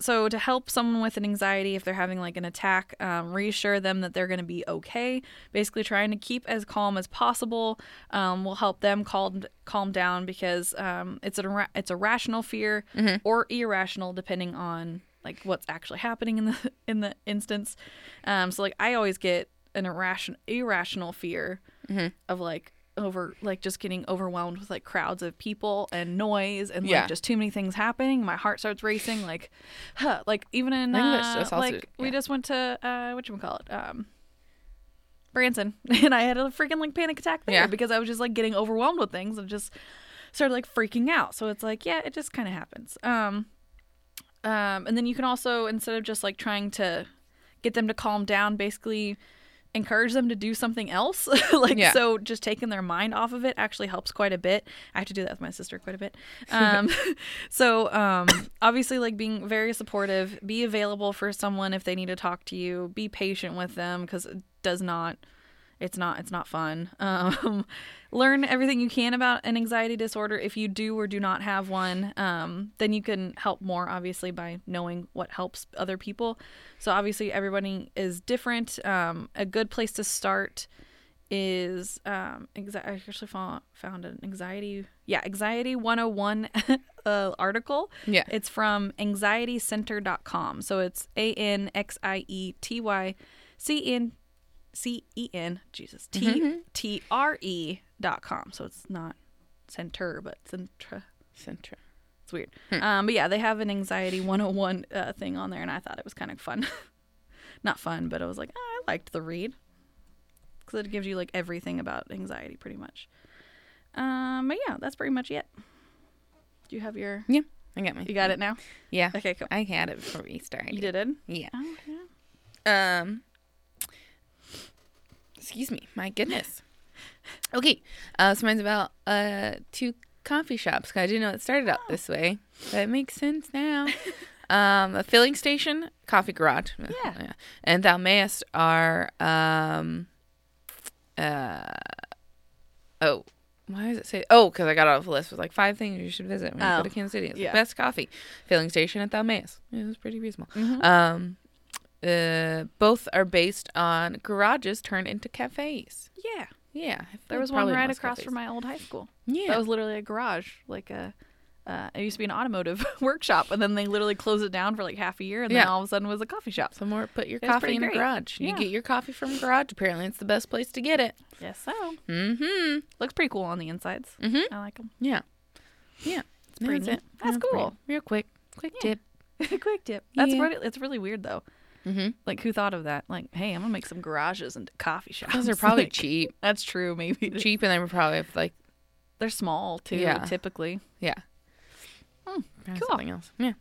so to help someone with an anxiety if they're having like an attack um, reassure them that they're going to be okay. Basically trying to keep as calm as possible um, will help them calm calm down because um, it's a ra- it's a rational fear or irrational depending on like what's actually happening in the *laughs* in the instance. Um, so like i always get an irrational irrational fear of like over like just getting overwhelmed with like crowds of people and noise and Yeah. like just too many things happening my heart starts racing like *sighs* huh, like even in uh, that's just also- like we just went to uh what you call it um Branson *laughs* and I had a freaking like panic attack there Yeah. because I was just like getting overwhelmed with things and just started like freaking out so it's like yeah it just kind of happens um um and then you can also instead of just like trying to get them to calm down basically encourage them to do something else. *laughs* Like Yeah. so just taking their mind off of it actually helps quite a bit. I have to do that with my sister quite a bit. *laughs* Um *laughs* so um obviously like being very supportive be available for someone if they need to talk to you be patient with them because it does not it's not it's not fun. *laughs* Um learn everything you can about an anxiety disorder. If you do or do not have one um then you can help more obviously by knowing what helps other people. So obviously everybody is different. Um a good place to start is um exa- I actually found, found an anxiety yeah anxiety 101 *laughs* uh, article. Yeah. it's from anxietycenter.com so it's a n x i e t y c n c e n jesus t t r e dot com. So it's not center but centra Centra. it's weird. Um but yeah they have an anxiety 101 uh, thing on there and i thought it was kind of fun. *laughs* Not fun but i was like oh, i liked the read. Because it gives you like everything about anxiety pretty much. Um but yeah that's pretty much it. Do you have your Yeah, I got my. you got it now? Yeah, okay cool. I had it before we started. you did? It Yeah. oh yeah. Um. Excuse me. My goodness. Okay. Uh, this mine's about uh two coffee shops. 'cause I didn't know it started out this way, but it makes sense now. *laughs* um, a filling station, coffee garage. Yeah. And Thou Mayest are um. Uh. Oh. Why does it say? Oh, because I got off the list with like five things you should visit when you Oh, go to Kansas City. It's yeah. the best coffee filling station at Thou Mayest. It was pretty reasonable. Mhm. Um, uh, both are based on garages turned into cafes. yeah Yeah, there was one right across cafes. from my old high school Yeah, That was literally a garage, like a. Uh, it used to be an automotive *laughs* workshop, and then they literally closed it down for like half a year, and then all of a sudden it was a coffee shop. somewhere put your It coffee in a great. garage. You get your coffee from a garage. Apparently, it's the best place to get it. Yes, so Mm-hmm. looks pretty cool on the insides. Mm-hmm. I like them. Yeah, yeah. It's pretty That's it. That's pretty- cool. Real quick, quick Yeah. tip. *laughs* Quick tip. That's Yeah. really, it's really weird though. Mm-hmm. Like who thought of that? Like, hey, I'm gonna make some garages into coffee shops. Those are probably *laughs* Like, cheap, That's true. Maybe *laughs* cheap, and they were probably have, like They're small too, Yeah. typically. Yeah. Hmm, cool. Something else. Yeah.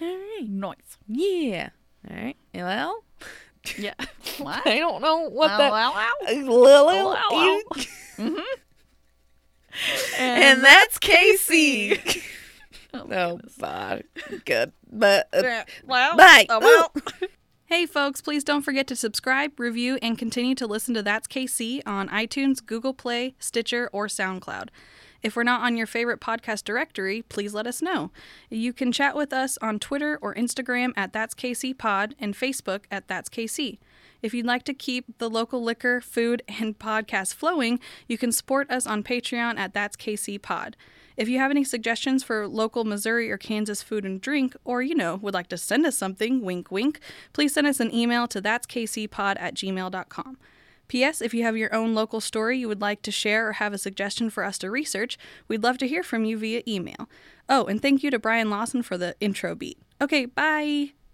All right. Nice. Yeah. All right. Well, *laughs* Yeah. what? I don't know what Ow, that. ow, ow. Lil- you- Mhm. And that's KC. Oh, Oh. God. Good. But. uh, Yeah. Well, Bye. oh, well. Hey, folks, please don't forget to subscribe, review, and continue to listen to That's KC on iTunes, Google Play, Stitcher, or SoundCloud. If we're not on your favorite podcast directory, please let us know. You can chat with us on Twitter or Instagram at That's KC Pod and Facebook at That's KC. If you'd like to keep the local liquor, food, and *laughs* podcast flowing, you can support us on Patreon at That's KC Pod. If you have any suggestions for local Missouri or Kansas food and drink, or you know, would like to send us something, wink wink, please send us an email to that's kcpod at gmail.com. P.S. If you have your own local story you would like to share or have a suggestion for us to research, we'd love to hear from you via email. Oh, and thank you to Brian Lawson for the intro beat. Okay, bye.